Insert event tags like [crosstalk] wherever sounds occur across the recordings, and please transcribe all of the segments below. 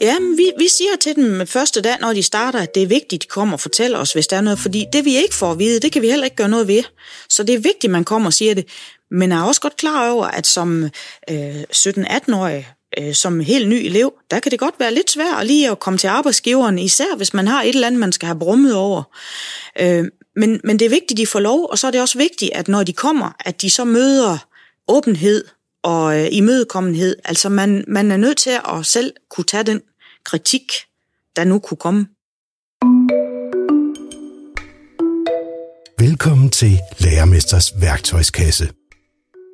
Ja, vi, vi siger til dem første dag, når de starter, at det er vigtigt, at de kommer og fortæller os, hvis der er noget, fordi det vi ikke får at vide, det kan vi heller ikke gøre noget ved. Så det er vigtigt, at man kommer og siger det. Men jeg er også godt klar over, at som øh, 17-18-årig, øh, som helt ny elev, der kan det godt være lidt svært lige at komme til arbejdsgiveren, især hvis man har et eller andet, man skal have brummet over. Øh, men, men det er vigtigt, at de får lov, og så er det også vigtigt, at når de kommer, at de så møder åbenhed og øh, imødekommenhed. Altså man, man er nødt til at selv kunne tage den kritik, der nu kunne komme. Velkommen til Lærermesters værktøjskasse.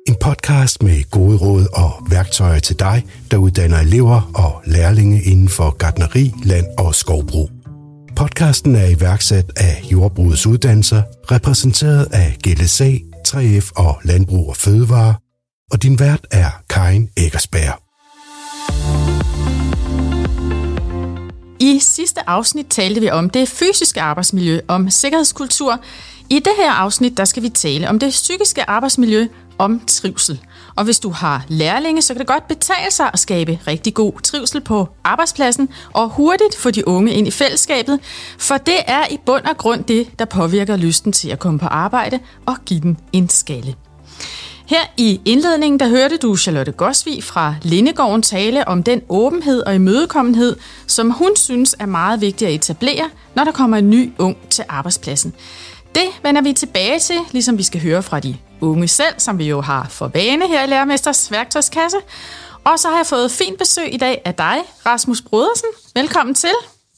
En podcast med gode råd og værktøjer til dig, der uddanner elever og lærlinge inden for gardneri, land og skovbrug. Podcasten er iværksat af Jordbrugets Uddannelser, repræsenteret af GLSA, 3F og Landbrug og Fødevare, og din vært er Karin Eggersberg. I sidste afsnit talte vi om det fysiske arbejdsmiljø, om sikkerhedskultur. I det her afsnit, der skal vi tale om det psykiske arbejdsmiljø, om trivsel. Og hvis du har lærlinge, så kan det godt betale sig at skabe rigtig god trivsel på arbejdspladsen og hurtigt få de unge ind i fællesskabet, for det er i bund og grund det, der påvirker lysten til at komme på arbejde og give den en skalle. Her i indledningen, der hørte du Charlotte Gosvig fra Lindegården tale om den åbenhed og imødekommenhed, som hun synes er meget vigtig at etablere, når der kommer en ny ung til arbejdspladsen. Det vender vi tilbage til, ligesom vi skal høre fra de unge selv, som vi jo har for vane her i Lærermesters værktøjskasse. Og så har jeg fået fint besøg i dag af dig, Rasmus Brodersen. Velkommen til.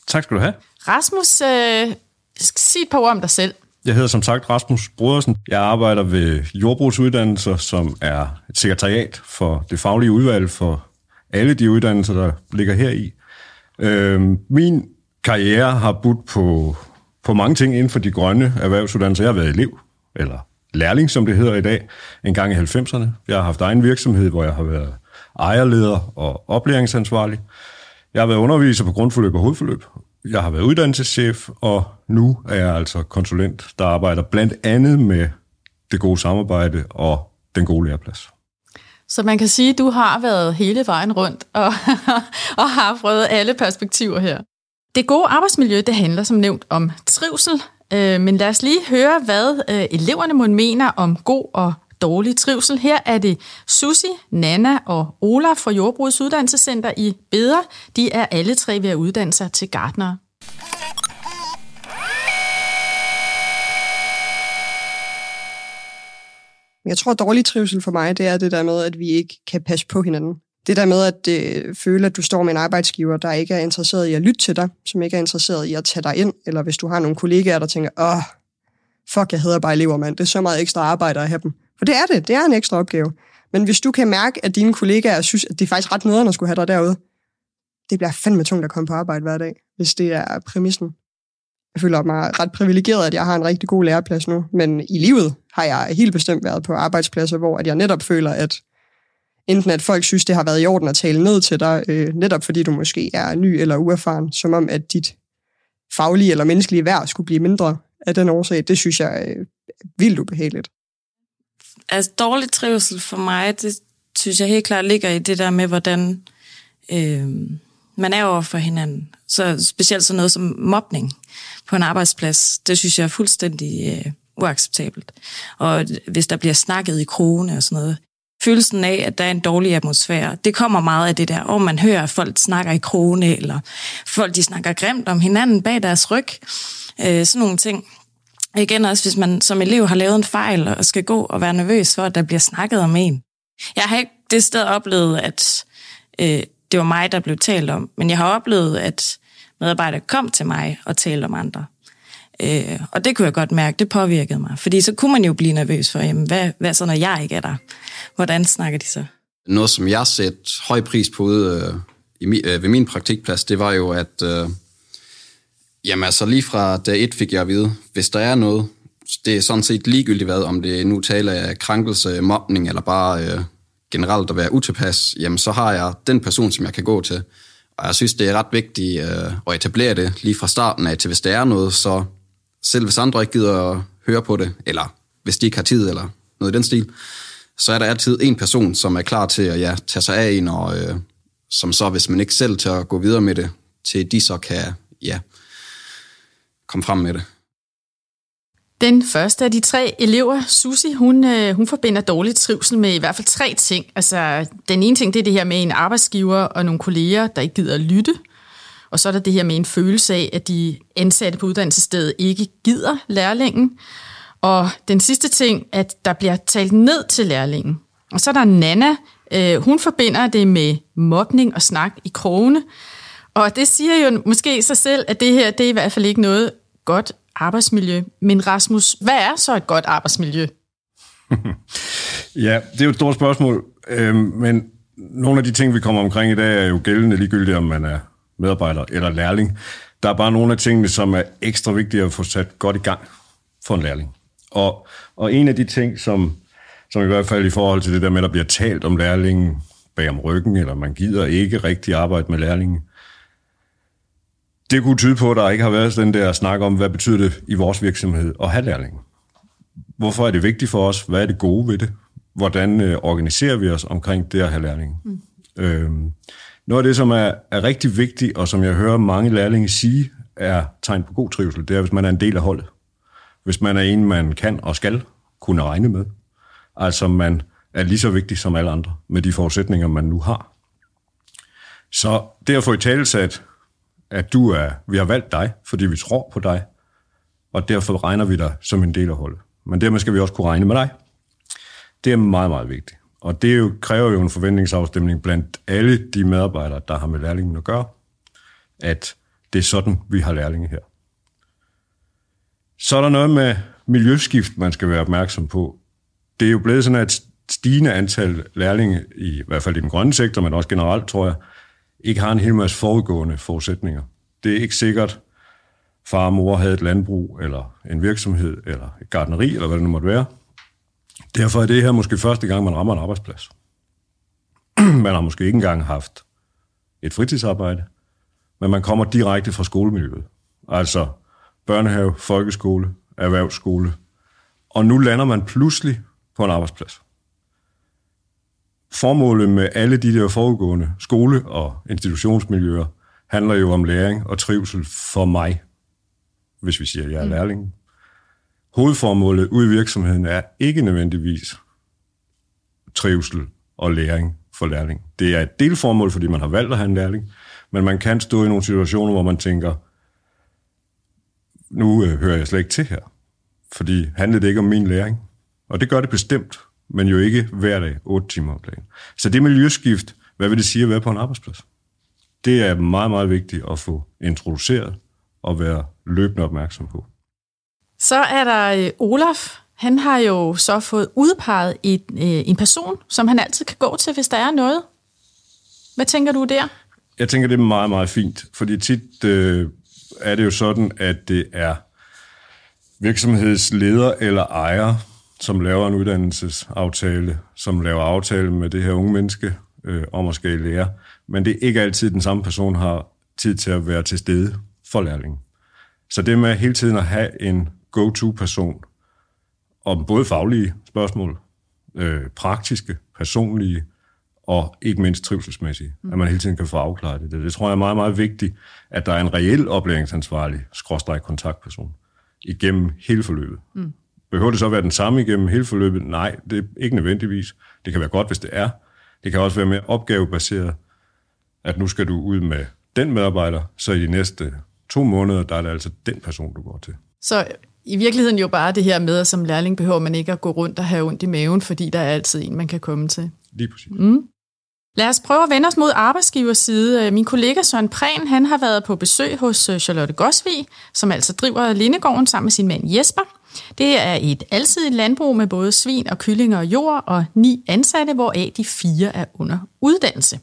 Tak skal du have. Rasmus, øh, sig et par ord om dig selv. Jeg hedder som sagt Rasmus Brodersen. Jeg arbejder ved jordbrugsuddannelser, som er et sekretariat for det faglige udvalg for alle de uddannelser, der ligger her i. Øh, min karriere har budt på, på mange ting inden for de grønne erhvervsuddannelser. Jeg har været elev, eller lærling, som det hedder i dag, en gang i 90'erne. Jeg har haft egen virksomhed, hvor jeg har været ejerleder og oplæringsansvarlig. Jeg har været underviser på grundforløb og hovedforløb, jeg har været uddannelseschef, og nu er jeg altså konsulent, der arbejder blandt andet med det gode samarbejde og den gode læreplads. Så man kan sige, at du har været hele vejen rundt og, [laughs] og har prøvet alle perspektiver her. Det gode arbejdsmiljø, det handler som nævnt om trivsel, øh, men lad os lige høre, hvad øh, eleverne må mener om god og dårlig trivsel. Her er det Susi, Nana og Ola fra Jordbrugets Uddannelsescenter i Beder. De er alle tre ved at uddanne sig til gartnere. Jeg tror, at dårlig trivsel for mig, det er det der med, at vi ikke kan passe på hinanden. Det der med at øh, føle, at du står med en arbejdsgiver, der ikke er interesseret i at lytte til dig, som ikke er interesseret i at tage dig ind, eller hvis du har nogle kollegaer, der tænker, åh, fuck, jeg hedder bare elever, mand. Det er så meget ekstra arbejde at have dem. For det er det. Det er en ekstra opgave. Men hvis du kan mærke, at dine kollegaer synes, at det er faktisk ret nederen at skulle have dig derude, det bliver fandme tungt at komme på arbejde hver dag, hvis det er præmissen. Jeg føler mig ret privilegeret, at jeg har en rigtig god læreplads nu, men i livet har jeg helt bestemt været på arbejdspladser, hvor at jeg netop føler, at enten at folk synes, det har været i orden at tale ned til dig, øh, netop fordi du måske er ny eller uerfaren, som om at dit faglige eller menneskelige værd skulle blive mindre af den årsag, det synes jeg øh, er vildt ubehageligt altså dårlig trivsel for mig, det synes jeg helt klart ligger i det der med, hvordan øh, man er over for hinanden. Så specielt sådan noget som mobning på en arbejdsplads, det synes jeg er fuldstændig øh, uacceptabelt. Og hvis der bliver snakket i krone og sådan noget, følelsen af, at der er en dårlig atmosfære, det kommer meget af det der, om man hører, at folk snakker i krone, eller folk de snakker grimt om hinanden bag deres ryg, øh, sådan nogle ting. Igen også, hvis man som elev har lavet en fejl og skal gå og være nervøs for, at der bliver snakket om en. Jeg har ikke det sted oplevet, at øh, det var mig, der blev talt om, men jeg har oplevet, at medarbejdere kom til mig og talte om andre. Øh, og det kunne jeg godt mærke, det påvirkede mig. Fordi så kunne man jo blive nervøs for, jamen, hvad, hvad så, når jeg ikke er der? Hvordan snakker de så? Noget, som jeg sætter høj pris på ude øh, i, øh, ved min praktikplads, det var jo, at øh, Jamen altså lige fra dag et fik jeg at vide, hvis der er noget, det er sådan set ligegyldigt hvad, om det nu taler af krænkelse, mobning eller bare øh, generelt at være utilpas, jamen så har jeg den person, som jeg kan gå til. Og jeg synes, det er ret vigtigt øh, at etablere det lige fra starten af til, hvis der er noget, så selv hvis andre ikke gider at høre på det, eller hvis de ikke har tid eller noget i den stil, så er der altid en person, som er klar til at ja, tage sig af en og, øh, som så, hvis man ikke selv tør at gå videre med det, til de så kan ja, komme frem med det. Den første af de tre elever, Susi, hun, øh, hun forbinder dårlig trivsel med i hvert fald tre ting. Altså, den ene ting, det er det her med en arbejdsgiver og nogle kolleger, der ikke gider at lytte. Og så er der det her med en følelse af, at de ansatte på uddannelsesstedet ikke gider lærlingen. Og den sidste ting, at der bliver talt ned til lærlingen. Og så er der Nana. Øh, hun forbinder det med mobning og snak i krogene. Og det siger jo måske sig selv, at det her, det er i hvert fald ikke noget godt arbejdsmiljø. Men Rasmus, hvad er så et godt arbejdsmiljø? [laughs] ja, det er jo et stort spørgsmål, øh, men nogle af de ting, vi kommer omkring i dag, er jo gældende ligegyldigt, om man er medarbejder eller lærling. Der er bare nogle af tingene, som er ekstra vigtige at få sat godt i gang for en lærling. Og, og en af de ting, som, som i hvert fald i forhold til det der med, at der bliver talt om lærlingen bag om ryggen, eller man gider ikke rigtig arbejde med lærlingen, det kunne tyde på, at der ikke har været den der snak om, hvad betyder det i vores virksomhed at have lærlingen. Hvorfor er det vigtigt for os? Hvad er det gode ved det? Hvordan øh, organiserer vi os omkring det at have lærlingen? Mm. Øhm, noget af det, som er, er rigtig vigtigt, og som jeg hører mange lærlinge sige, er tegn på god trivsel, det er, hvis man er en del af holdet. Hvis man er en, man kan og skal kunne regne med. Altså man er lige så vigtig som alle andre, med de forudsætninger, man nu har. Så det at få i talesat, at du er, vi har valgt dig, fordi vi tror på dig, og derfor regner vi dig som en del af holdet. Men dermed skal vi også kunne regne med dig. Det er meget, meget vigtigt. Og det jo, kræver jo en forventningsafstemning blandt alle de medarbejdere, der har med lærlingen at gøre, at det er sådan, vi har lærlinge her. Så er der noget med miljøskift, man skal være opmærksom på. Det er jo blevet sådan, at stigende antal lærlinge, i, i hvert fald i den grønne sektor, men også generelt, tror jeg, ikke har en hel masse forudgående forudsætninger. Det er ikke sikkert, far og mor havde et landbrug, eller en virksomhed, eller et gardneri, eller hvad det nu måtte være. Derfor er det her måske første gang, man rammer en arbejdsplads. [clears throat] man har måske ikke engang haft et fritidsarbejde, men man kommer direkte fra skolemiljøet. Altså børnehave, folkeskole, erhvervsskole. Og nu lander man pludselig på en arbejdsplads. Formålet med alle de der foregående skole- og institutionsmiljøer handler jo om læring og trivsel for mig, hvis vi siger, at jeg er mm. lærling. Hovedformålet ude i virksomheden er ikke nødvendigvis trivsel og læring for lærling. Det er et delformål, fordi man har valgt at have en lærling, men man kan stå i nogle situationer, hvor man tænker, nu øh, hører jeg slet ikke til her, fordi handler det ikke om min læring? Og det gør det bestemt, men jo ikke hver dag, 8 timer om dagen. Så det miljøskift, hvad vil det sige at være på en arbejdsplads? Det er meget, meget vigtigt at få introduceret og være løbende opmærksom på. Så er der øh, Olaf. Han har jo så fået udpeget et, øh, en person, som han altid kan gå til, hvis der er noget. Hvad tænker du der? Jeg tænker, det er meget, meget fint, fordi tit øh, er det jo sådan, at det er virksomhedsleder eller ejer, som laver en uddannelsesaftale, som laver aftale med det her unge menneske øh, om at skal lære. Men det er ikke altid, den samme person har tid til at være til stede for lærlingen. Så det med hele tiden at have en go-to-person om både faglige spørgsmål, øh, praktiske, personlige og ikke mindst trivselsmæssige. Mm. At man hele tiden kan få afklaret det. Det tror jeg er meget, meget vigtigt, at der er en reel oplæringsansvarlig, skråstrej kontaktperson, igennem hele forløbet. Mm. Behøver det så være den samme igennem hele forløbet? Nej, det er ikke nødvendigvis. Det kan være godt, hvis det er. Det kan også være mere opgavebaseret, at nu skal du ud med den medarbejder, så i de næste to måneder, der er det altså den person, du går til. Så i virkeligheden jo bare det her med, at som lærling behøver man ikke at gå rundt og have ondt i maven, fordi der er altid en, man kan komme til. Lige præcis. Mm. Lad os prøve at vende os mod arbejdsgivers side. Min kollega Søren Prehn, han har været på besøg hos øh, Charlotte Gosvig, som altså driver Lindegården sammen med sin mand Jesper. Det er et alsidigt landbrug med både svin og kyllinger og jord og ni ansatte, hvoraf de fire er under uddannelse.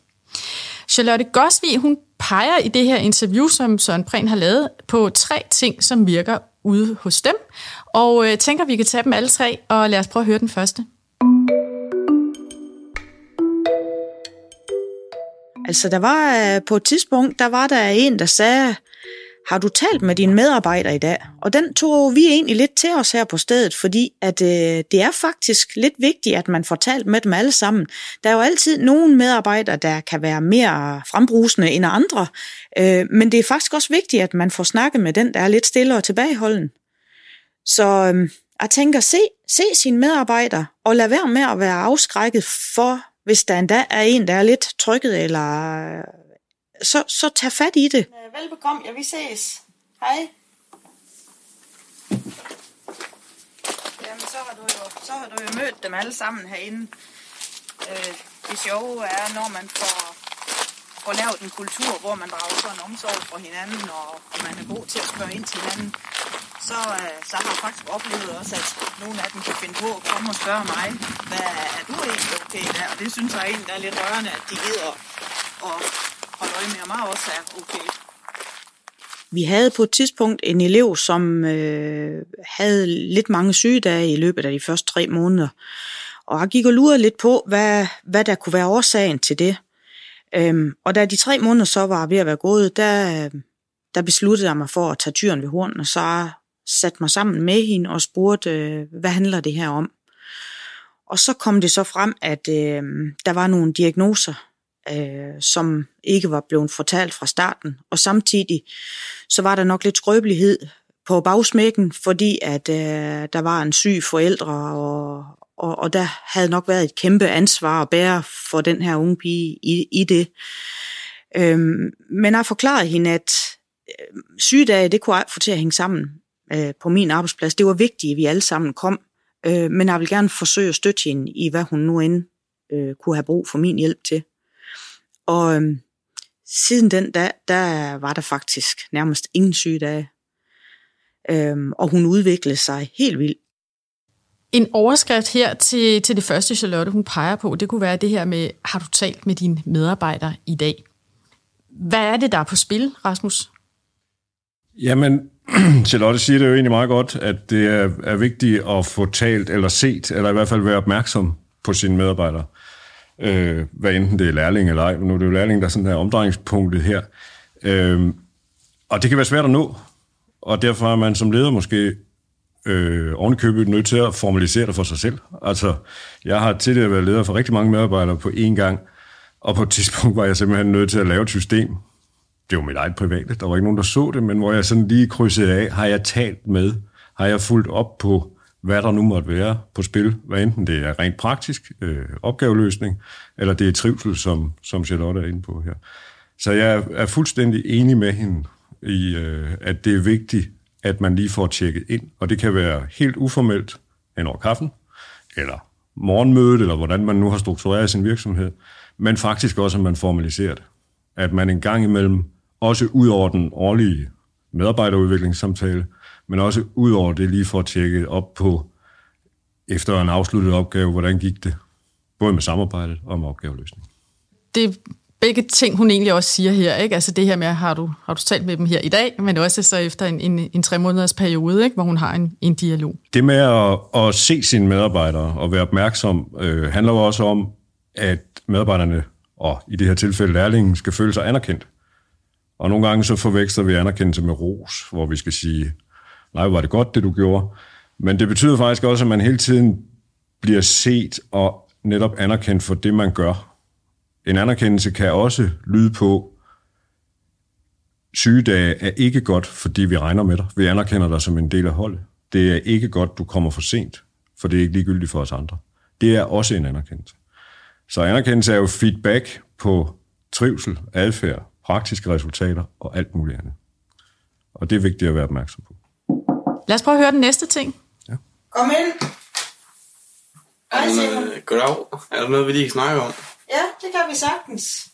Charlotte Gosvig, hun peger i det her interview, som Søren Prehn har lavet, på tre ting, som virker ude hos dem. Og øh, tænker, vi kan tage dem alle tre, og lad os prøve at høre den første. Altså, der var øh, på et tidspunkt, der var der en, der sagde, har du talt med dine medarbejdere i dag? Og den tog vi egentlig lidt til os her på stedet, fordi at øh, det er faktisk lidt vigtigt, at man får talt med dem alle sammen. Der er jo altid nogle medarbejdere, der kan være mere frembrusende end andre, øh, men det er faktisk også vigtigt, at man får snakket med den, der er lidt stille og tilbageholden. Så øh, jeg tænker, se, se sine medarbejdere, og lad være med at være afskrækket for, hvis der endda er en, der er lidt trykket eller så, så tag fat i det. Velbekomme, ja, vi ses. Hej. Jamen, så har, du jo, så har du jo mødt dem alle sammen herinde. Øh, det sjove er, når man får, får lavet en kultur, hvor man drager sådan omsorg for hinanden, og, og man er god til at spørge ind til hinanden, så, øh, så har jeg faktisk oplevet også, at nogle af dem kan finde på at komme og spørge mig, hvad er du egentlig okay der? Og det synes jeg egentlig er lidt rørende, at de gider at holde øje med, om jeg også er okay. Vi havde på et tidspunkt en elev, som øh, havde lidt mange sygedage i løbet af de første tre måneder. Og jeg gik og lurede lidt på, hvad, hvad der kunne være årsagen til det. Øhm, og da de tre måneder så var ved at være gået, der, der besluttede jeg mig for at tage tyren ved hornen, og så satte mig sammen med hende og spurgte, øh, hvad handler det her om? Og så kom det så frem, at øh, der var nogle diagnoser, øh, som ikke var blevet fortalt fra starten. Og samtidig så var der nok lidt skrøbelighed på bagsmækken, fordi at øh, der var en syg forældre, og, og, og der havde nok været et kæmpe ansvar at bære for den her unge pige i, i det. Øhm, men jeg forklarede hende, at øh, sygedage, det kunne jeg få til at hænge sammen øh, på min arbejdsplads. Det var vigtigt, at vi alle sammen kom, øh, men jeg vil gerne forsøge at støtte hende i, hvad hun nu end øh, kunne have brug for min hjælp til. Og øhm, siden den dag, der var der faktisk nærmest ingen sygedage. Øhm, og hun udviklede sig helt vildt. En overskrift her til, til det første, Charlotte hun peger på, det kunne være det her med, har du talt med dine medarbejdere i dag? Hvad er det, der er på spil, Rasmus? Jamen, [clears throat] Charlotte siger det jo egentlig meget godt, at det er, er vigtigt at få talt eller set, eller i hvert fald være opmærksom på sine medarbejdere øh, Øh, hvad enten det er lærling eller ej. Nu er det jo lærling, der er sådan her omdrejningspunktet her. Øh, og det kan være svært at nå, og derfor er man som leder måske øh, ovenikøbet nødt til at formalisere det for sig selv. Altså, jeg har tidligere været leder for rigtig mange medarbejdere på én gang, og på et tidspunkt var jeg simpelthen nødt til at lave et system. Det var mit eget private, der var ikke nogen, der så det, men hvor jeg sådan lige krydsede af, har jeg talt med, har jeg fulgt op på hvad der nu måtte være på spil, hvad enten det er rent praktisk øh, opgaveløsning, eller det er trivsel, som, som Charlotte er inde på her. Så jeg er fuldstændig enig med hende i, øh, at det er vigtigt, at man lige får tjekket ind, og det kan være helt uformelt hen over kaffen, eller morgenmødet, eller hvordan man nu har struktureret sin virksomhed, men faktisk også, at man formaliserer det. At man en gang imellem, også ud over den årlige medarbejderudviklingssamtale, men også ud over det lige for at tjekke op på, efter en afsluttet opgave, hvordan gik det, både med samarbejdet og med opgaveløsning. Det er begge ting, hun egentlig også siger her, ikke? Altså det her med, har du, har du talt med dem her i dag, men også så efter en, en, en tre måneders periode, ikke? hvor hun har en, en dialog. Det med at, at se sine medarbejdere og være opmærksom, øh, handler jo også om, at medarbejderne, og i det her tilfælde lærlingen, skal føle sig anerkendt. Og nogle gange så forveksler vi anerkendelse med ros, hvor vi skal sige, nej, var det godt, det du gjorde. Men det betyder faktisk også, at man hele tiden bliver set og netop anerkendt for det, man gør. En anerkendelse kan også lyde på, sygedage er ikke godt, fordi vi regner med dig. Vi anerkender dig som en del af holdet. Det er ikke godt, du kommer for sent, for det er ikke ligegyldigt for os andre. Det er også en anerkendelse. Så anerkendelse er jo feedback på trivsel, adfærd, praktiske resultater og alt muligt andet. Og det er vigtigt at være opmærksom på. Lad os prøve at høre den næste ting. Ja. Kom ind. Hej, Simon. Goddag. Er der noget, vi lige kan snakke om? Ja, det kan vi sagtens.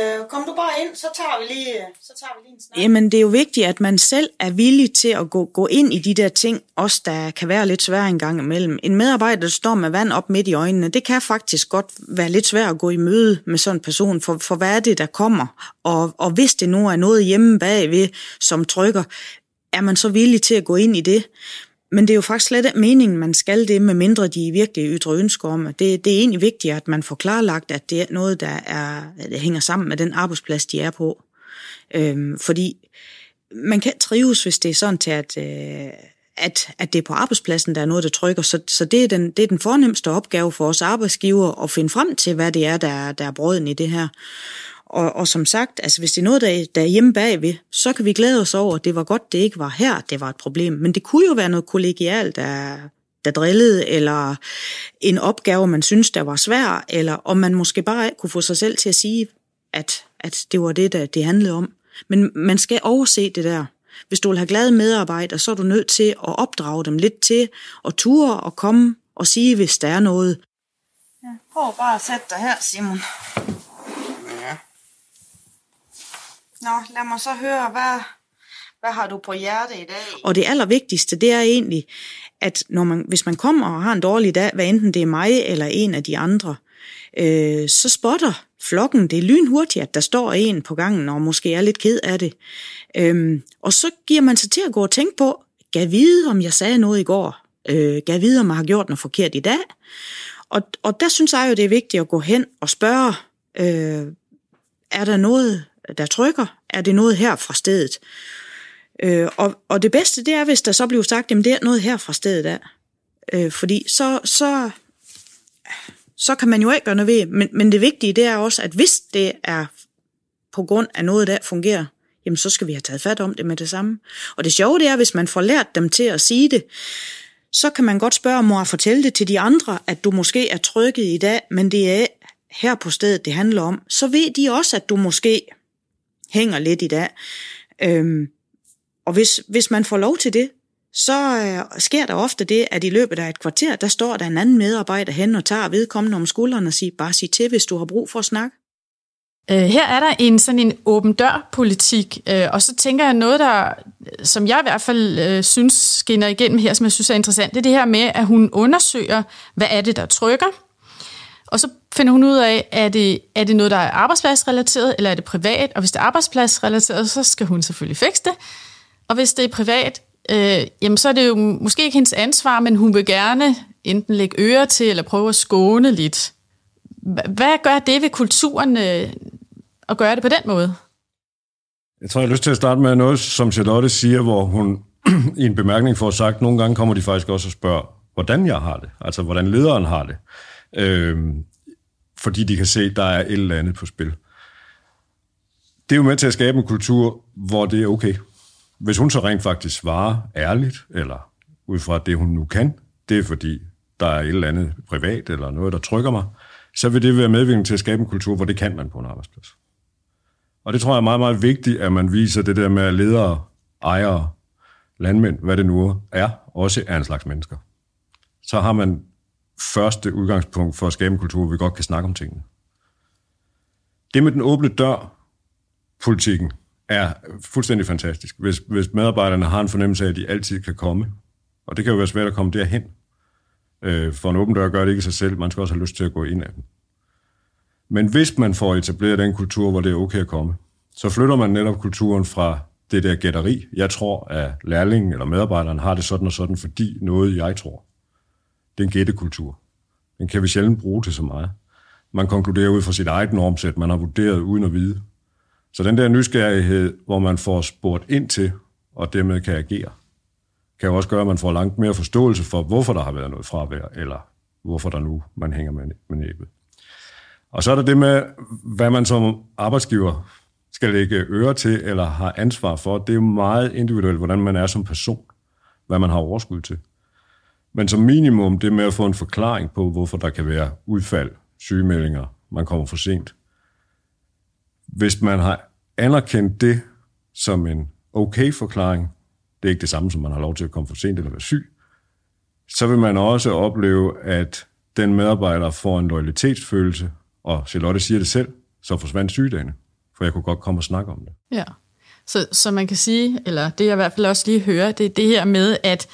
Øh, kom du bare ind, så tager vi lige, så tager vi lige en snak. Jamen, det er jo vigtigt, at man selv er villig til at gå, gå ind i de der ting, også der kan være lidt svære en gang imellem. En medarbejder, der står med vand op midt i øjnene, det kan faktisk godt være lidt svært at gå i møde med sådan en person, for, for hvad er det, der kommer? Og, og hvis det nu er noget hjemme bagved, som trykker, er man så villig til at gå ind i det? Men det er jo faktisk slet ikke meningen, man skal det, med mindre de virkelig ytre ønsker om. Det, det er egentlig vigtigt, at man får klarlagt, at det er noget, der, er, det hænger sammen med den arbejdsplads, de er på. Øhm, fordi man kan trives, hvis det er sådan til, at, øh, at, at det er på arbejdspladsen, der er noget, der trykker. Så, så det, er den, det er den fornemmeste opgave for os arbejdsgiver at finde frem til, hvad det er, der, der er brøden i det her. Og, og som sagt, altså hvis det er noget, der, der er hjemme bagved, så kan vi glæde os over, at det var godt, det ikke var her, det var et problem. Men det kunne jo være noget kollegialt, der, der drillede, eller en opgave, man synes, der var svær, eller om man måske bare kunne få sig selv til at sige, at, at det var det, der det handlede om. Men man skal overse det der. Hvis du vil have glade medarbejdere, så er du nødt til at opdrage dem lidt til at ture og komme og sige, hvis der er noget. Ja, prøv bare at sætte dig her, Simon. Ja. Nå, lad mig så høre, hvad, hvad har du på hjerte i dag? Og det allervigtigste, det er egentlig, at når man, hvis man kommer og har en dårlig dag, hvad enten det er mig eller en af de andre, øh, så spotter flokken det er lynhurtigt, at der står en på gangen og måske er lidt ked af det. Øhm, og så giver man sig til at gå og tænke på, gav vide, om jeg sagde noget i går? Øh, gav vide, om jeg har gjort noget forkert i dag? Og, og der synes jeg jo, det er vigtigt at gå hen og spørge, øh, er der noget, der trykker? Er det noget her fra stedet? Øh, og, og det bedste, det er, hvis der så bliver sagt, at det er noget her fra stedet af. Øh, fordi så, så, så kan man jo ikke gøre noget ved. Men, men det vigtige, det er også, at hvis det er på grund af noget, der fungerer, jamen så skal vi have taget fat om det med det samme. Og det sjove, det er, hvis man får lært dem til at sige det, så kan man godt spørge mor at fortælle det til de andre, at du måske er trykket i dag, men det er her på stedet, det handler om. Så ved de også, at du måske hænger lidt i dag. Øhm, og hvis, hvis man får lov til det, så øh, sker der ofte det, at i løbet af et kvarter, der står der en anden medarbejder hen og tager vedkommende om skulderen og siger, bare sig til, hvis du har brug for at snakke. Øh, her er der en sådan en åben dør politik, øh, og så tænker jeg noget, der, som jeg i hvert fald øh, synes skinner igennem her, som jeg synes er interessant, det er det her med, at hun undersøger, hvad er det, der trykker, og så finder hun ud af, er det, er det noget, der er arbejdspladsrelateret, eller er det privat? Og hvis det er arbejdspladsrelateret, så skal hun selvfølgelig fikse det. Og hvis det er privat, øh, jamen så er det jo måske ikke hendes ansvar, men hun vil gerne enten lægge øre til, eller prøve at skåne lidt. Hvad gør det ved kulturen øh, at gøre det på den måde? Jeg tror, jeg har lyst til at starte med noget, som Charlotte siger, hvor hun [clears throat] i en bemærkning får sagt, nogle gange kommer de faktisk også og spørger, hvordan jeg har det, altså hvordan lederen har det. Øh, fordi de kan se, at der er et eller andet på spil. Det er jo med til at skabe en kultur, hvor det er okay. Hvis hun så rent faktisk svarer ærligt, eller ud fra det, hun nu kan, det er fordi, der er et eller andet privat, eller noget, der trykker mig, så vil det være medvirkende til at skabe en kultur, hvor det kan man på en arbejdsplads. Og det tror jeg er meget, meget vigtigt, at man viser det der med, at ledere, ejere, landmænd, hvad det nu er, også er en slags mennesker. Så har man første udgangspunkt for at skabe en kultur, hvor vi godt kan snakke om tingene. Det med den åbne dør, politikken, er fuldstændig fantastisk. Hvis, hvis medarbejderne har en fornemmelse af, at de altid kan komme, og det kan jo være svært at komme derhen, øh, for en åben dør gør det ikke sig selv, man skal også have lyst til at gå ind af den. Men hvis man får etableret den kultur, hvor det er okay at komme, så flytter man netop kulturen fra det der gætteri. Jeg tror, at lærlingen eller medarbejderen har det sådan og sådan, fordi noget, jeg tror. Det er en gættekultur. Den kan vi sjældent bruge til så meget. Man konkluderer ud fra sit eget normsæt, man har vurderet uden at vide. Så den der nysgerrighed, hvor man får spurgt ind til, og dermed kan agere, kan jo også gøre, at man får langt mere forståelse for, hvorfor der har været noget fravær, eller hvorfor der nu man hænger med, med næbet. Og så er der det med, hvad man som arbejdsgiver skal lægge øre til, eller har ansvar for. Det er jo meget individuelt, hvordan man er som person, hvad man har overskud til. Men som minimum, det med at få en forklaring på, hvorfor der kan være udfald, sygemeldinger, man kommer for sent. Hvis man har anerkendt det som en okay forklaring, det er ikke det samme, som man har lov til at komme for sent eller være syg, så vil man også opleve, at den medarbejder får en loyalitetsfølelse, og Charlotte siger det selv, så forsvandt sygedagene, for jeg kunne godt komme og snakke om det. Ja, så, så man kan sige, eller det jeg i hvert fald også lige hører, det er det her med, at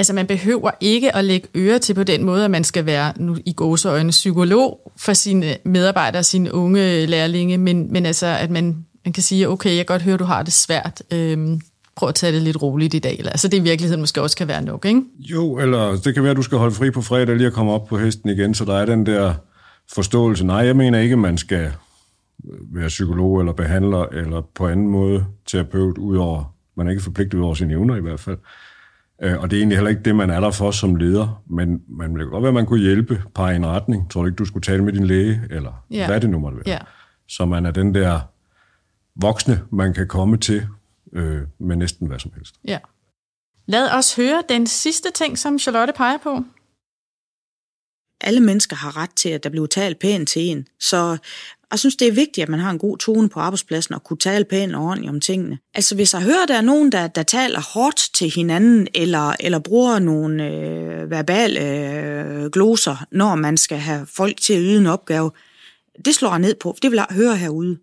Altså man behøver ikke at lægge øre til på den måde, at man skal være nu i gåseøjne psykolog for sine medarbejdere, sine unge lærlinge, men, men altså at man, man kan sige, okay, jeg kan godt høre, du har det svært. Øhm, prøv at tage det lidt roligt i dag. Eller, altså det i virkeligheden måske også kan være nok, ikke? Jo, eller det kan være, at du skal holde fri på fredag lige at komme op på hesten igen, så der er den der forståelse. Nej, jeg mener ikke, man skal være psykolog eller behandler, eller på anden måde terapeut, udover, man er ikke forpligtet ud over sine evner i hvert fald. Øh, og det er egentlig heller ikke det, man er der for som leder, men man vil godt være, at man kunne hjælpe, pege en retning. Tror du ikke, du skulle tale med din læge, eller Ja. hvad det nu måtte være. Ja. Så man er den der voksne, man kan komme til øh, med næsten hvad som helst. Ja. Lad os høre den sidste ting, som Charlotte peger på. alle mennesker har ret til, at der bliver talt pænt til en. Så jeg synes, det er vigtigt, at man har en god tone på arbejdspladsen og kunne tale pænt og ordentligt om tingene. Altså hvis jeg hører, der er nogen, der, der taler hårdt til hinanden, eller, eller bruger nogle øh, verbale øh, gloser, når man skal have folk til at yde en opgave, det slår jeg ned på. Det vil jeg høre herude.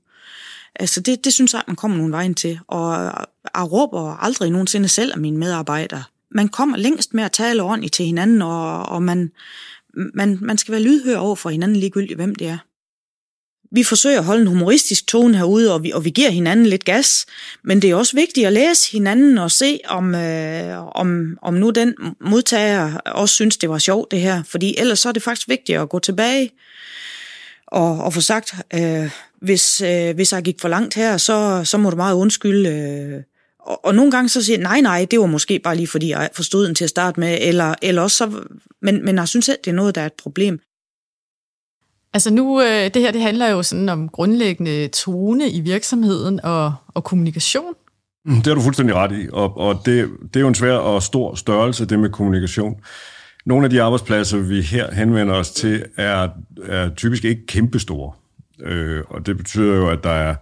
Altså det, det synes jeg, at man kommer nogen vejen til. Og jeg råber aldrig nogensinde selv af mine medarbejdere. Man kommer længst med at tale ordentligt til hinanden, og, og man, man, man skal være lydhør over for hinanden, ligegyldigt hvem det er. Vi forsøger at holde en humoristisk tone herude, og vi, og vi giver hinanden lidt gas, men det er også vigtigt at læse hinanden og se, om, øh, om, om nu den modtager også synes, det var sjovt det her, fordi ellers så er det faktisk vigtigt at gå tilbage og, og få sagt, øh, hvis, øh, hvis jeg gik for langt her, så, så må du meget undskylde. Øh, og, og nogle gange så siger jeg, nej, nej, det var måske bare lige fordi, jeg forstod den til at starte med, eller, eller også så, men, men jeg synes, at det er noget, der er et problem. Altså nu, øh, det her det handler jo sådan om grundlæggende tone i virksomheden og, og kommunikation. Mm, det har du fuldstændig ret i, og, og det, det er jo en svær og stor størrelse, det med kommunikation. Nogle af de arbejdspladser, vi her henvender os til, er, er typisk ikke kæmpestore. Øh, og det betyder jo, at der er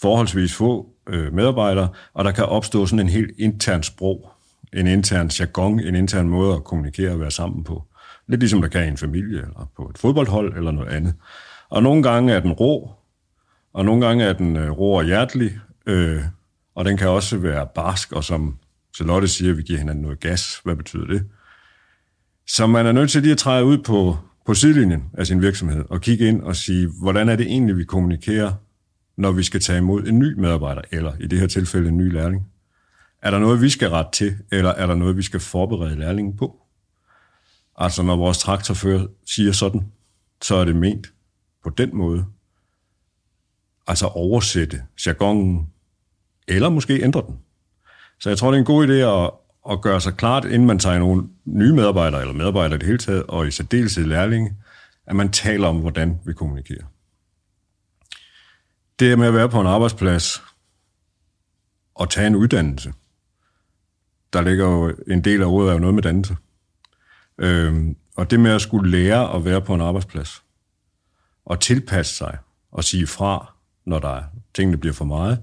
forholdsvis få øh, medarbejdere, og der kan opstå sådan en helt intern sprog, en intern jargon, en intern måde at kommunikere og være sammen på. Lidt ligesom der kan i en familie, eller på et fodboldhold, eller noget andet. Og nogle gange er den rå, og nogle gange er den øh, rå og hjertelig, øh, og den kan også være barsk, og som Charlotte siger, vi giver hinanden noget gas. Hvad betyder det? Så man er nødt til lige at træde ud på, på sidelinjen af sin virksomhed og kigge ind og sige, hvordan er det egentlig, vi kommunikerer, når vi skal tage imod en ny medarbejder, eller i det her tilfælde en ny lærling. Er der noget, vi skal rette til, eller er der noget, vi skal forberede lærlingen på? Altså, når vores traktorfører siger sådan, så er det ment på den måde. Altså oversætte jargonen, eller måske ændre den. Så jeg tror, det er en god idé at, at gøre sig klart, inden man tager nogle nye medarbejdere, eller medarbejdere i det hele taget, og i særdeleshed lærlinge, at man taler om, hvordan vi kommunikerer. Det med at være på en arbejdsplads og tage en uddannelse, der ligger jo en del af ordet er jo noget med dannelse. Øhm, og det med at skulle lære at være på en arbejdsplads, og tilpasse sig, og sige fra, når der er, tingene bliver for meget,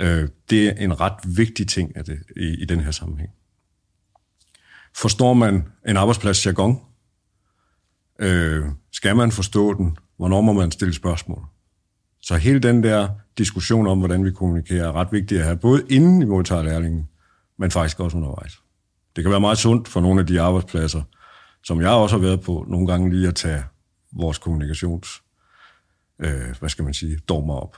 øh, det er en ret vigtig ting af det, i, i den her sammenhæng. Forstår man en arbejdsplads jargon? Øh, skal man forstå den? Hvornår må man stille spørgsmål? Så hele den der diskussion om, hvordan vi kommunikerer, er ret vigtig at have, både inden vi modtager lærlingen, men faktisk også undervejs. Det kan være meget sundt for nogle af de arbejdspladser, som jeg også har været på, nogle gange lige at tage vores kommunikations, øh, hvad skal man sige, dogmer op.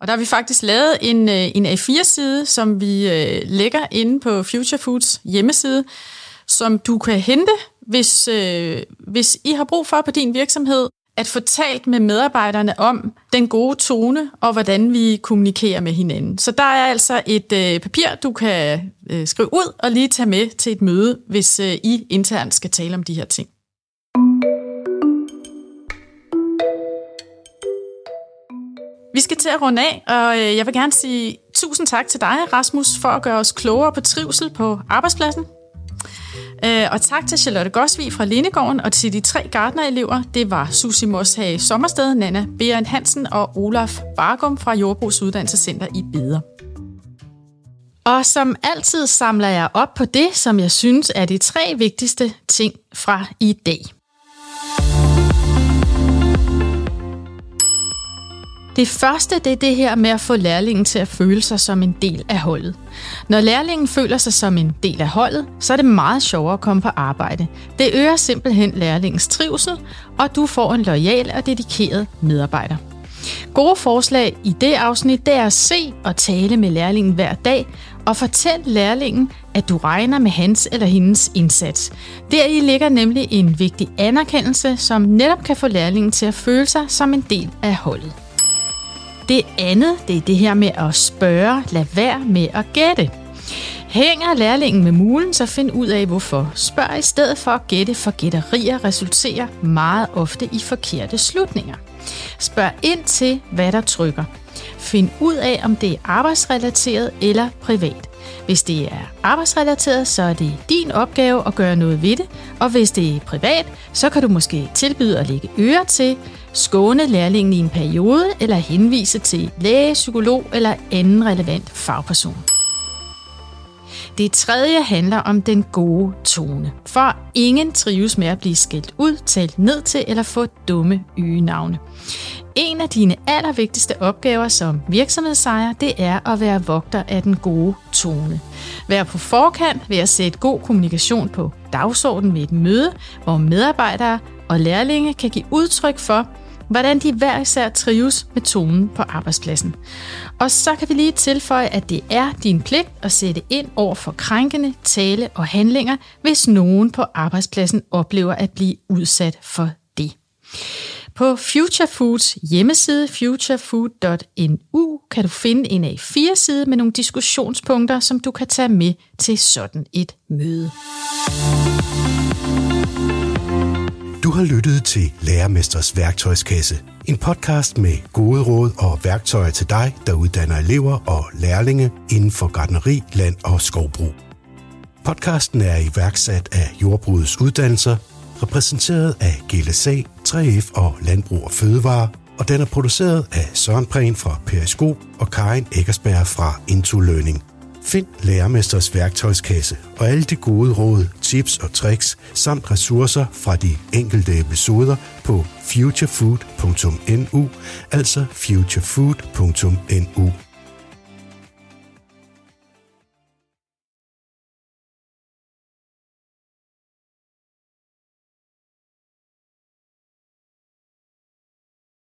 Og der har vi faktisk lavet en, øh, en A4-side, som vi øh, lægger inde på Future Foods hjemmeside, som du kan hente, hvis, øh, hvis I har brug for på din virksomhed, at få talt med medarbejderne om den gode tone og hvordan vi kommunikerer med hinanden. Så der er altså et øh, papir, du kan øh, skrive ud og lige tage med til et møde, hvis øh, I internt skal tale om de her ting. Vi skal til at runde af, og øh, jeg vil gerne sige tusind tak til dig, Rasmus, for at gøre os klogere på trivsel på arbejdspladsen. Øh, Og tak til Charlotte Gosvig fra Lindegården og til de tre gardnerelever. Det var Susi Moshage Sommersted, Nana Beren Hansen og Olaf Bargum fra Jordbrugs Uddannelsescenter i Beder. Og som altid samler jeg op på det, som jeg synes er de tre vigtigste ting fra i dag. Det første, det er det her med at få lærlingen til at føle sig som en del af holdet. Når lærlingen føler sig som en del af holdet, så er det meget sjovere at komme på arbejde. Det øger simpelthen lærlingens trivsel, og du får en lojal og dedikeret medarbejder. Gode forslag i det afsnit, det er at se og tale med lærlingen hver dag, og fortæl lærlingen, at du regner med hans eller hendes indsats. Deri ligger nemlig en vigtig anerkendelse, som netop kan få lærlingen til at føle sig som en del af holdet. Det andet, det er det her med at spørge, lad være med at gætte. Hænger lærlingen med mulen, så find ud af hvorfor. Spørg i stedet for at gætte, for gætterier resulterer meget ofte i forkerte slutninger. Spørg ind til, hvad der trykker. Find ud af, om det er arbejdsrelateret eller privat. Hvis det er arbejdsrelateret, så er det din opgave at gøre noget ved det, og hvis det er privat, så kan du måske tilbyde at lægge øre til, skåne lærlingen i en periode eller henvise til læge, psykolog eller anden relevant fagperson. Det tredje handler om den gode tone. For ingen trives med at blive skældt ud, talt ned til eller få dumme øgenavne. En af dine allervigtigste opgaver som virksomhedsejer, det er at være vogter af den gode tone. Vær på forkant ved at sætte god kommunikation på dagsordenen ved et møde, hvor medarbejdere og lærlinge kan give udtryk for, hvordan de hver især trives med tonen på arbejdspladsen. Og så kan vi lige tilføje, at det er din pligt at sætte ind over for krænkende tale og handlinger, hvis nogen på arbejdspladsen oplever at blive udsat for det. På Future Foods hjemmeside futurefood.nu kan du finde en af fire side med nogle diskussionspunkter, som du kan tage med til sådan et møde. Har lyttet til Lærermesters værktøjskasse. En podcast med gode råd og værktøjer til dig, der uddanner elever og lærlinge inden for gardneri, land og skovbrug. Podcasten er iværksat af Jordbrugets Uddannelser, repræsenteret af GLSA, 3F og Landbrug og Fødevare, og den er produceret af Søren Prehn fra Periskop og Karin Eggersberg fra Into Learning. Find Lærermesters værktøjskasse og alle de gode råd, tips og tricks samt ressourcer fra de enkelte episoder på futurefood.nu, altså futurefood.nu.